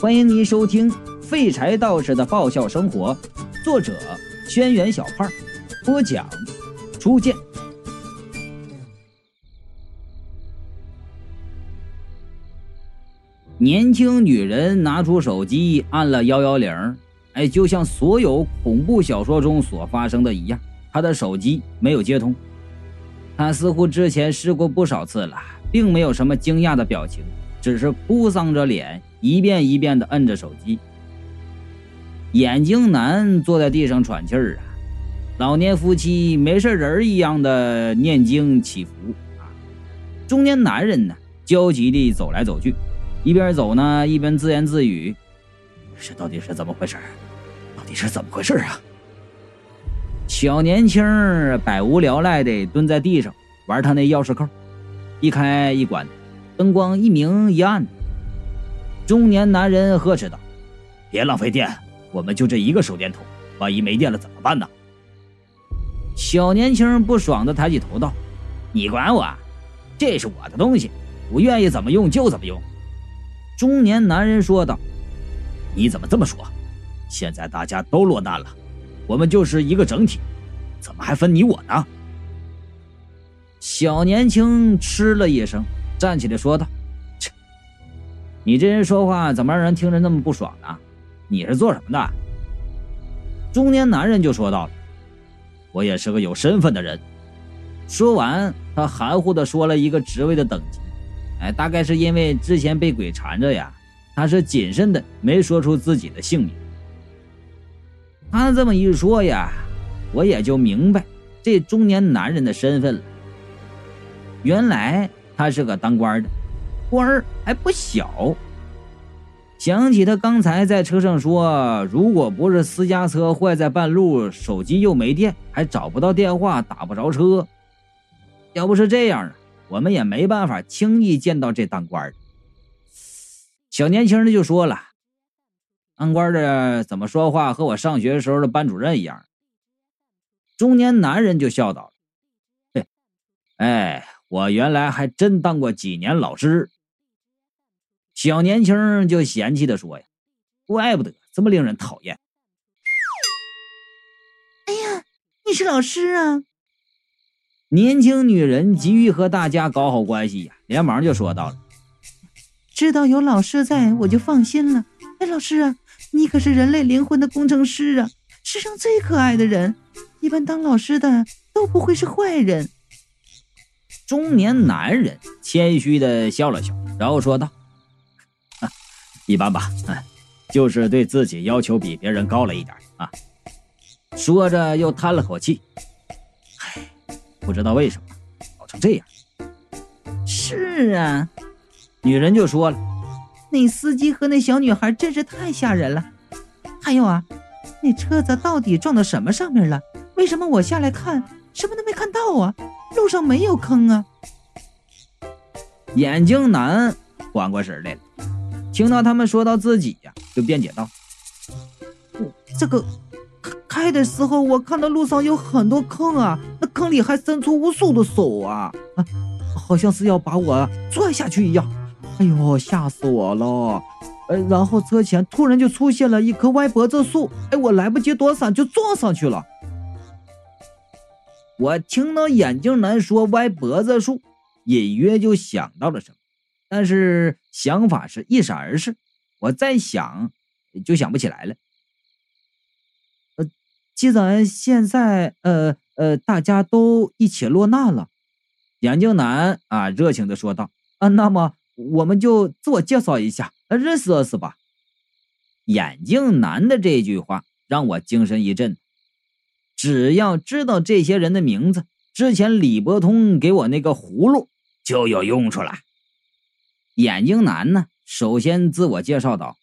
欢迎您收听《废柴道士的爆笑生活》，作者：轩辕小胖，播讲：初见。年轻女人拿出手机按了幺幺零，哎，就像所有恐怖小说中所发生的一样，她的手机没有接通。她似乎之前试过不少次了，并没有什么惊讶的表情，只是哭丧着脸。一遍一遍的摁着手机，眼睛男坐在地上喘气儿啊，老年夫妻没事人一样的念经祈福啊，中年男人呢焦急地走来走去，一边走呢一边自言自语：“这到底是怎么回事？到底是怎么回事啊？”小年轻百无聊赖地蹲在地上玩他那钥匙扣，一开一关，灯光一明一暗。中年男人呵斥道：“别浪费电，我们就这一个手电筒，万一没电了怎么办呢？”小年轻不爽的抬起头道：“你管我？这是我的东西，我愿意怎么用就怎么用。”中年男人说道：“你怎么这么说？现在大家都落难了，我们就是一个整体，怎么还分你我呢？”小年轻嗤了一声，站起来说道。切你这人说话怎么让人听着那么不爽呢？你是做什么的？中年男人就说道：“我也是个有身份的人。”说完，他含糊的说了一个职位的等级。哎，大概是因为之前被鬼缠着呀，他是谨慎的，没说出自己的姓名。他这么一说呀，我也就明白这中年男人的身份了。原来他是个当官的。官儿还不小。想起他刚才在车上说，如果不是私家车坏在半路，手机又没电，还找不到电话，打不着车。要不是这样，我们也没办法轻易见到这当官的。小年轻的就说了：“当官的怎么说话和我上学时候的班主任一样。”中年男人就笑道：“嘿，哎，我原来还真当过几年老师。”小年轻就嫌弃的说：“呀，怪不得这么令人讨厌。”哎呀，你是老师啊！年轻女人急于和大家搞好关系呀，连忙就说到了：“知道有老师在，我就放心了。哎，老师啊，你可是人类灵魂的工程师啊，世上最可爱的人，一般当老师的都不会是坏人。”中年男人谦虚的笑了笑，然后说道。一般吧，就是对自己要求比别人高了一点啊。说着又叹了口气，唉，不知道为什么搞成这样。是啊，女人就说了，那司机和那小女孩真是太吓人了。还有啊，那车子到底撞到什么上面了？为什么我下来看什么都没看到啊？路上没有坑啊？眼镜男缓过神来了。听到他们说到自己呀，就辩解道：“这个开的时候，我看到路上有很多坑啊，那坑里还伸出无数的手啊，啊，好像是要把我拽下去一样。哎呦，吓死我了！呃，然后车前突然就出现了一棵歪脖子树，哎，我来不及躲闪就撞上去了。我听到眼镜男说歪脖子树，隐约就想到了什么。”但是想法是一闪而逝，我再想就想不起来了。呃，既然现在呃呃大家都一起落难了，眼镜男啊热情的说道：“啊，那么我们就自我介绍一下，认识认识吧。”眼镜男的这句话让我精神一振，只要知道这些人的名字，之前李伯通给我那个葫芦就有用处了。眼镜男呢？首先自我介绍道：“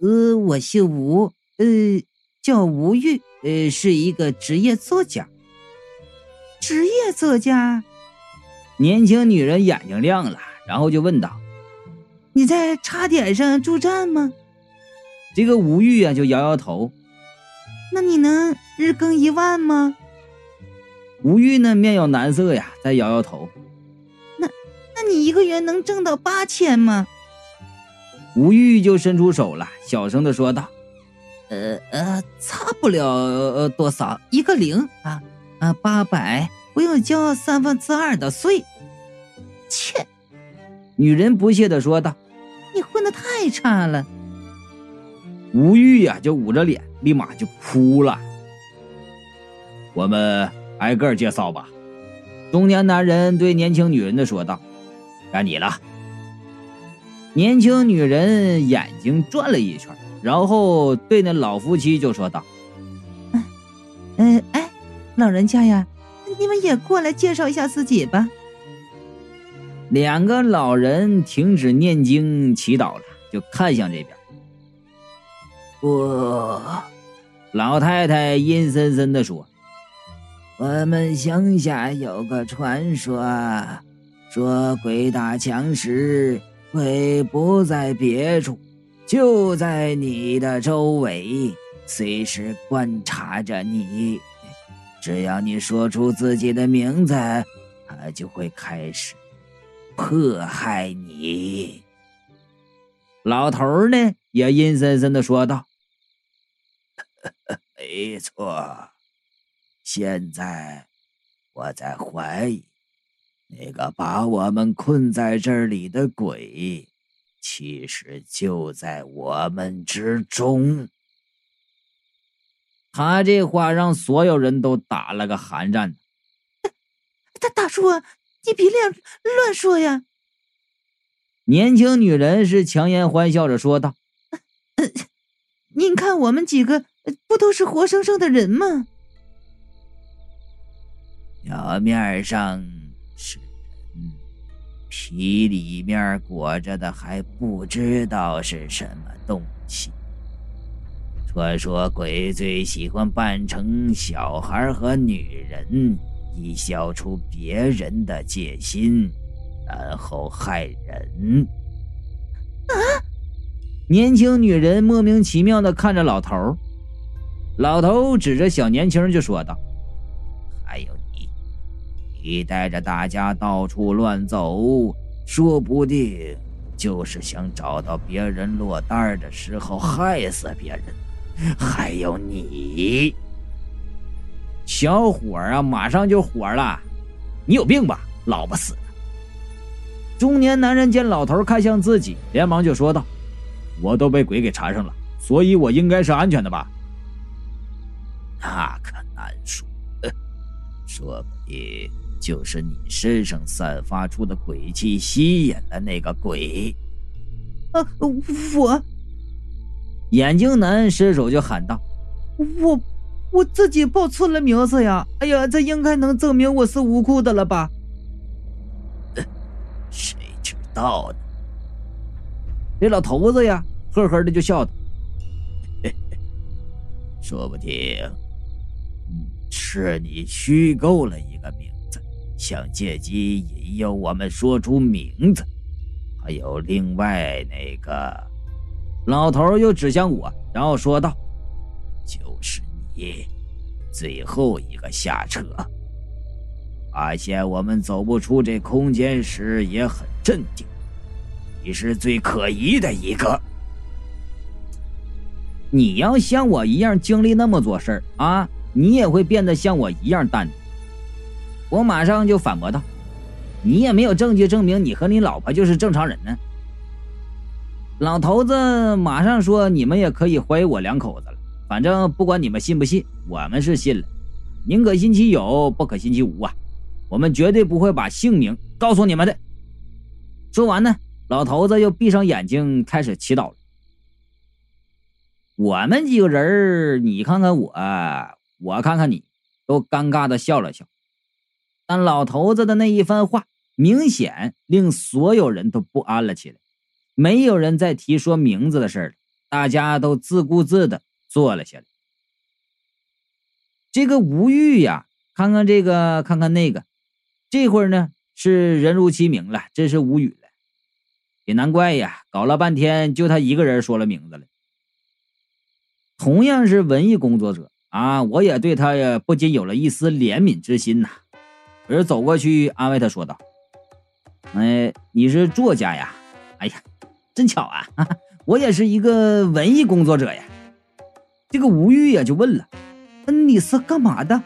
呃，我姓吴，呃，叫吴玉，呃，是一个职业作家。职业作家。”年轻女人眼睛亮了，然后就问道：“你在茶点上驻站吗？”这个吴玉啊，就摇摇头：“那你能日更一万吗？”吴玉呢，面有难色呀，再摇摇头。那那你一个月能挣到八千吗？吴玉就伸出手了，小声的说道：“呃呃，差不了多少，一个零啊啊，八百，不用交三分之二的税。”切！女人不屑的说道：“你混的太差了。”吴玉呀，就捂着脸，立马就哭了。我们挨个介绍吧。中年男人对年轻女人的说道：“该你了。”年轻女人眼睛转了一圈，然后对那老夫妻就说道：“嗯，哎，老人家呀，你们也过来介绍一下自己吧。”两个老人停止念经祈祷了，就看向这边。不，老太太阴森森的说：“我们乡下有个传说，说鬼打墙时。”鬼不在别处，就在你的周围，随时观察着你。只要你说出自己的名字，他就会开始迫害你。老头呢，也阴森森的说道：“ 没错，现在我在怀疑。”那个把我们困在这里的鬼，其实就在我们之中。他这话让所有人都打了个寒战。大大叔，你别乱乱说呀！年轻女人是强颜欢笑着说道：“ 您看我们几个不都是活生生的人吗？表面上……”是人，皮里面裹着的还不知道是什么东西。传说鬼最喜欢扮成小孩和女人，以消除别人的戒心，然后害人。啊！年轻女人莫名其妙的看着老头，老头指着小年轻就说道。还有你你带着大家到处乱走，说不定就是想找到别人落单的时候害死别人。还有你，小伙儿啊，马上就火了！你有病吧，老不死的！中年男人见老头看向自己，连忙就说道：“我都被鬼给缠上了，所以我应该是安全的吧？”那可难说，说不定。就是你身上散发出的鬼气吸引了那个鬼。啊，我！眼镜男伸手就喊道：“我，我自己报错了名字呀！哎呀，这应该能证明我是无辜的了吧？” 谁知道呢？这老头子呀，呵呵的就笑道：“ 说不定，是你虚构了一个名字。”想借机引诱我们说出名字，还有另外那个老头又指向我，然后说道：“就是你，最后一个下车。发现我们走不出这空间时也很镇定。你是最可疑的一个。你要像我一样经历那么多事儿啊，你也会变得像我一样淡。”我马上就反驳道：“你也没有证据证明你和你老婆就是正常人呢。”老头子马上说：“你们也可以怀疑我两口子了，反正不管你们信不信，我们是信了。宁可信其有，不可信其无啊！我们绝对不会把姓名告诉你们的。”说完呢，老头子又闭上眼睛开始祈祷了。我们几个人你看看我，我看看你，都尴尬的笑了笑。但老头子的那一番话，明显令所有人都不安了起来。没有人再提说名字的事了，大家都自顾自的坐了下来。这个吴玉呀，看看这个，看看那个，这会儿呢是人如其名了，真是无语了。也难怪呀，搞了半天就他一个人说了名字了。同样是文艺工作者啊，我也对他呀不禁有了一丝怜悯之心呐。而走过去安慰他说道：“哎，你是作家呀？哎呀，真巧啊！我也是一个文艺工作者呀。这个吴玉呀就问了：“你是干嘛的？”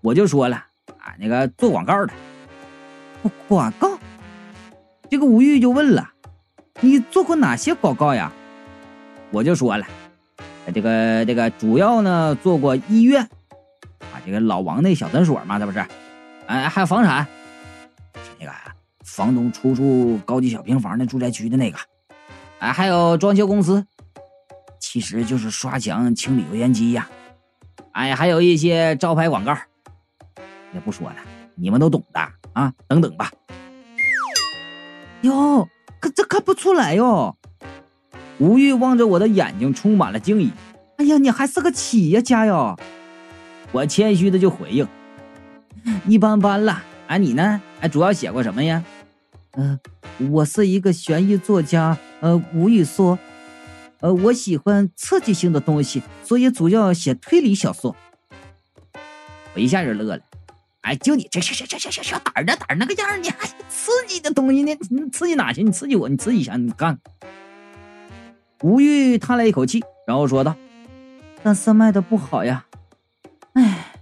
我就说了：“啊，那个做广告的。”广告。这个吴玉就问了：“你做过哪些广告呀？”我就说了：“这个这个主要呢做过医院，啊，这个老王那小诊所嘛，这不是？哎，还有房产，那个房东出租高级小平房的住宅区的那个，哎，还有装修公司。”其实就是刷墙、清理油烟机呀，哎，还有一些招牌广告，也不说了，你们都懂的啊。等等吧。哟，可这看不出来哟。吴玉望着我的眼睛，充满了惊疑。哎呀，你还是个企业家哟！我谦虚的就回应：一般般了。哎，你呢？哎，主要写过什么呀？嗯，我是一个悬疑作家。呃，吴玉说。呃，我喜欢刺激性的东西，所以主要写推理小说。我一下就乐了，哎，就你这小小小小小小胆儿的胆儿那个样你还刺激的东西呢？你刺激哪去？你刺激我？你刺激一下，你干。吴玉叹了一口气，然后说道：“但是卖的不好呀。”哎，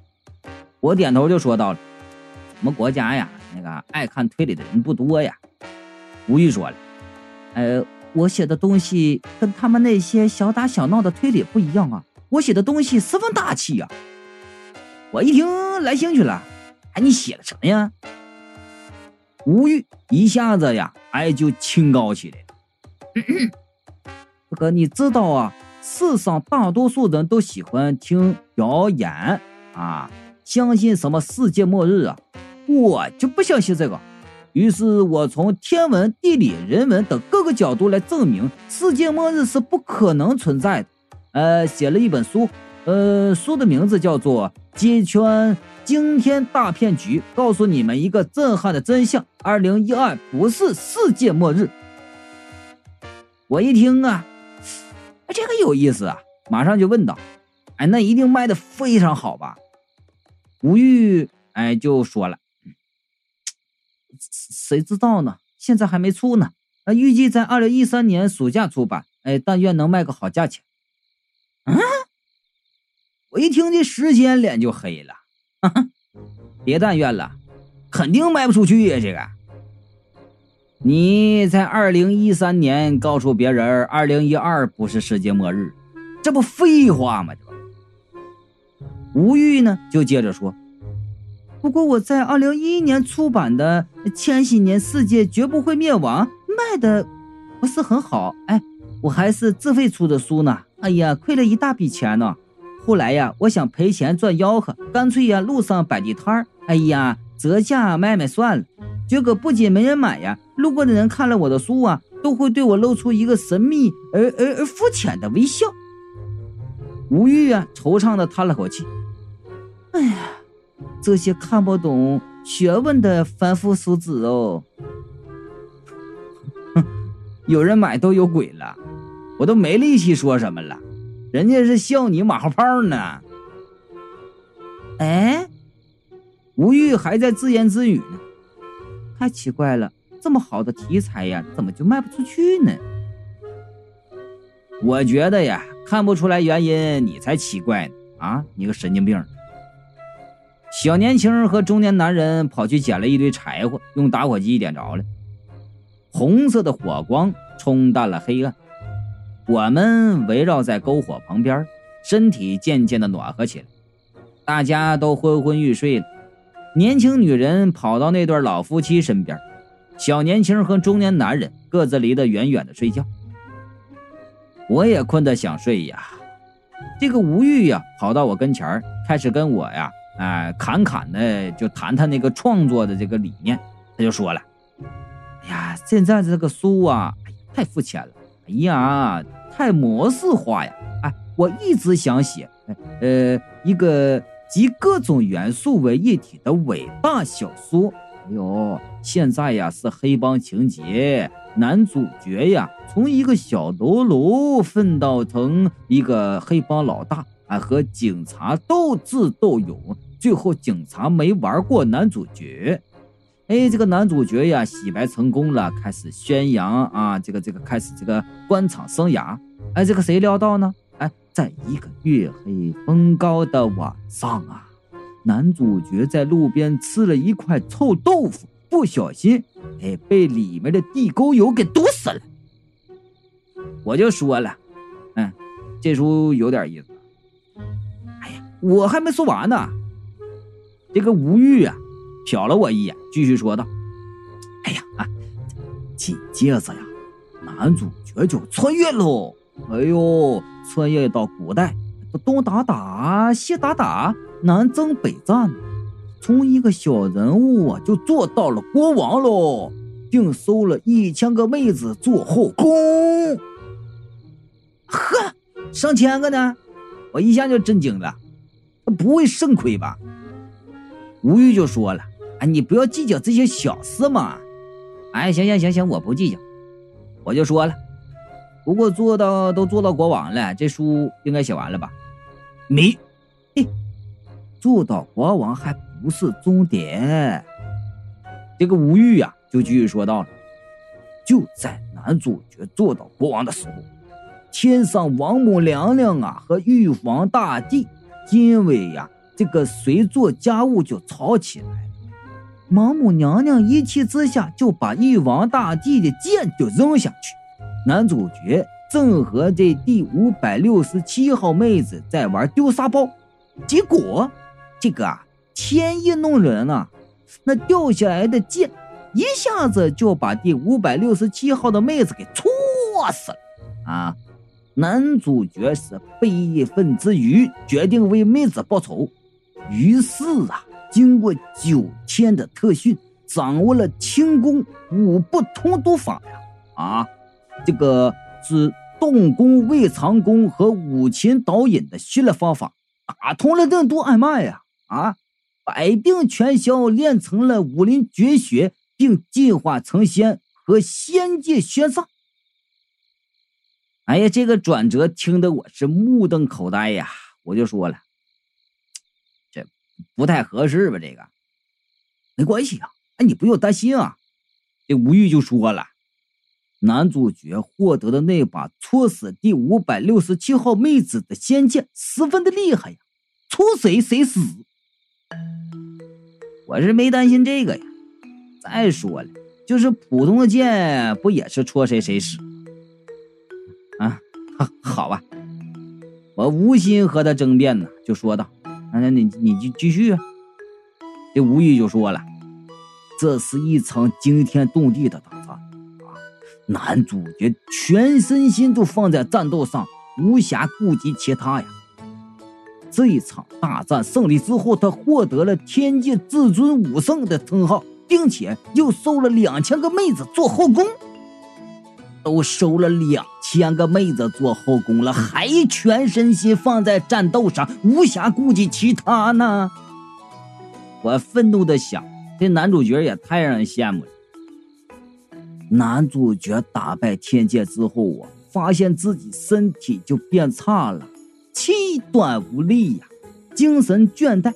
我点头就说到了：“我们国家呀，那个爱看推理的人不多呀。”吴玉说了：“呃。”我写的东西跟他们那些小打小闹的推理不一样啊！我写的东西十分大气呀！我一听来兴趣了，哎，你写的什么呀？吴玉一下子呀，哎，就清高起来了。这个你知道啊？世上大多数人都喜欢听谣言啊，相信什么世界末日啊？我就不相信这个。于是我从天文、地理、人文等各个角度来证明世界末日是不可能存在的。呃，写了一本书，呃，书的名字叫做《揭穿惊天大骗局》，告诉你们一个震撼的真相：二零一二不是世界末日。我一听啊，这个有意思啊，马上就问道：“哎，那一定卖的非常好吧？”吴玉哎就说了。谁知道呢？现在还没出呢。那，预计在二零一三年暑假出版。哎，但愿能卖个好价钱。嗯，我一听这时间，脸就黑了。别但愿了，肯定卖不出去呀！这个，你在二零一三年告诉别人二零一二不是世界末日，这不废话吗？这不。吴玉呢，就接着说。不过我在二零一一年出版的《千禧年世界绝不会灭亡》卖的不是很好，哎，我还是自费出的书呢。哎呀，亏了一大笔钱呢。后来呀，我想赔钱赚吆喝，干脆呀路上摆地摊儿，哎呀折价卖卖算了。结果不仅没人买呀，路过的人看了我的书啊，都会对我露出一个神秘而而而肤浅的微笑。吴玉啊，惆怅的叹了口气，哎呀。这些看不懂学问的凡夫俗子哦，哼，有人买都有鬼了，我都没力气说什么了，人家是笑你马后炮呢。哎，吴玉还在自言自语呢，太奇怪了，这么好的题材呀，怎么就卖不出去呢？我觉得呀，看不出来原因，你才奇怪呢！啊，你个神经病！小年轻和中年男人跑去捡了一堆柴火，用打火机点着了。红色的火光冲淡了黑暗。我们围绕在篝火旁边，身体渐渐的暖和起来。大家都昏昏欲睡了。年轻女人跑到那对老夫妻身边，小年轻和中年男人各自离得远远的睡觉。我也困得想睡呀。这个吴玉呀，跑到我跟前开始跟我呀。哎，侃侃的就谈谈那个创作的这个理念，他就说了：“哎呀，现在这个书啊，太肤浅了，哎呀，太模式化呀！哎，我一直想写，呃，一个集各种元素为一体的伟大小说。哎呦，现在呀是黑帮情节，男主角呀从一个小喽啰奋斗成一个黑帮老大。”啊和警察斗智斗勇，最后警察没玩过男主角。哎，这个男主角呀，洗白成功了，开始宣扬啊，这个这个开始这个官场生涯。哎，这个谁料到呢？哎，在一个月黑风高的晚上啊，男主角在路边吃了一块臭豆腐，不小心哎被里面的地沟油给毒死了。我就说了，嗯，这书有点意思。哎呀，我还没说完呢。这个吴玉啊。瞟了我一眼，继续说道：“哎呀啊，紧接着呀，男主角就穿越喽！哎呦，穿越到古代，东打打，西打打，南征北战，从一个小人物啊，就做到了国王喽，并收了一千个妹子做后宫。呵，上千个呢！我一下就震惊了，不会肾亏吧？”吴玉就说了。你不要计较这些小事嘛！哎，行行行行，我不计较。我就说了，不过做到都做到国王了，这书应该写完了吧？没，做到国王还不是终点。这个吴玉呀，就继续说道了：就在男主角做到国王的时候，天上王母娘娘啊和玉皇大帝因为呀这个谁做家务就吵起来了。王母娘娘一气之下就把玉皇大帝的剑就扔下去。男主角正和这第五百六十七号妹子在玩丢沙包，结果这个啊天意弄人啊，那掉下来的剑一下子就把第五百六十七号的妹子给戳死了啊！男主角是悲愤之余，决定为妹子报仇，于是啊。经过九天的特训，掌握了轻功五不通毒法呀！啊，这个是动功、胃藏功和五禽导引的训练方法，打通了任督二脉呀！啊，百病全消，练成了武林绝学，并进化成仙和仙界宣上。哎呀，这个转折听得我是目瞪口呆呀！我就说了。这不太合适吧？这个没关系啊，哎，你不用担心啊。这吴玉就说了，男主角获得的那把戳死第五百六十七号妹子的仙剑十分的厉害呀，戳谁谁死。我是没担心这个呀。再说了，就是普通的剑，不也是戳谁谁死？啊，好，吧。我无心和他争辩呢，就说道。那你你就继续啊！这吴玉就说了，这是一场惊天动地的大战啊！男主角全身心都放在战斗上，无暇顾及其他呀。这一场大战胜利之后，他获得了天界至尊武圣的称号，并且又收了两千个妹子做后宫。都收了两千个妹子做后宫了，还全身心放在战斗上，无暇顾及其他呢？我愤怒的想，这男主角也太让人羡慕了。男主角打败天界之后啊，发现自己身体就变差了，气短无力呀，精神倦怠。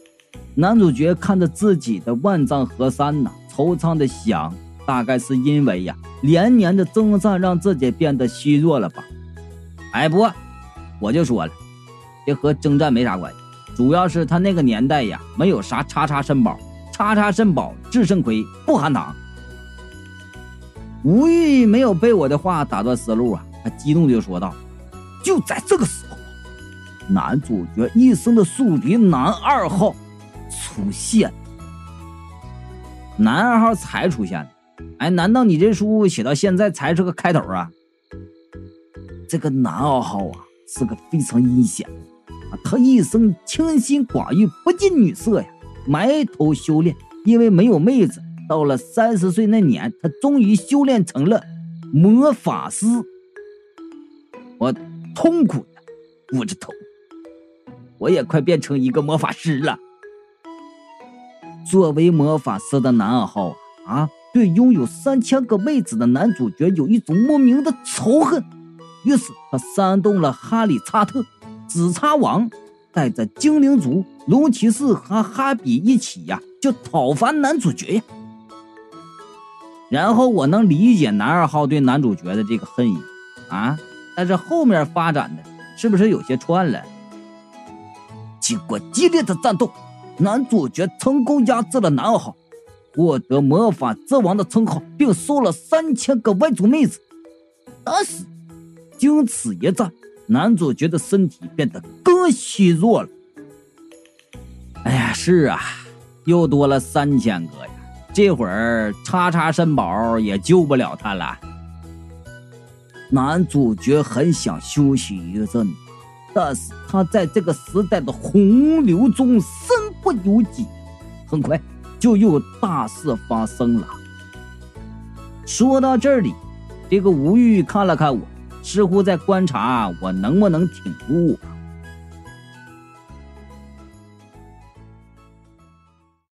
男主角看着自己的万丈河山呐，惆怅的想。大概是因为呀，连年的征战让自己变得虚弱了吧？哎，不，我就说了，这和征战没啥关系，主要是他那个年代呀，没有啥叉叉肾宝，叉叉肾宝治肾亏，不含糖。吴玉没有被我的话打断思路啊，他激动的就说道：“就在这个时候，男主角一生的宿敌男二号出现，男二号才出现。”哎，难道你这书写到现在才是个开头啊？这个男二号啊，是个非常阴险啊！他一生清心寡欲，不近女色呀，埋头修炼。因为没有妹子，到了三十岁那年，他终于修炼成了魔法师。我痛苦的捂着头，我也快变成一个魔法师了。作为魔法师的男二号啊！对拥有三千个妹子的男主角有一种莫名的仇恨，于是他煽动了哈里查特、紫叉王，带着精灵族、龙骑士和哈比一起呀，就讨伐男主角呀。然后我能理解男二号对男主角的这个恨意啊，但是后面发展的是不是有些串了？经过激烈的战斗，男主角成功压制了男二号，获得魔法之王的称号，并收了三千个外族妹子。但是，经此一战，男主角的身体变得更虚弱了。哎呀，是啊，又多了三千个呀！这会儿叉叉神宝也救不了他了。男主角很想休息一阵，但是他在这个时代的洪流中身不由己。很快，就又大事发生了。说到这里，这个吴玉看了看我，似乎在观察我能不能挺住。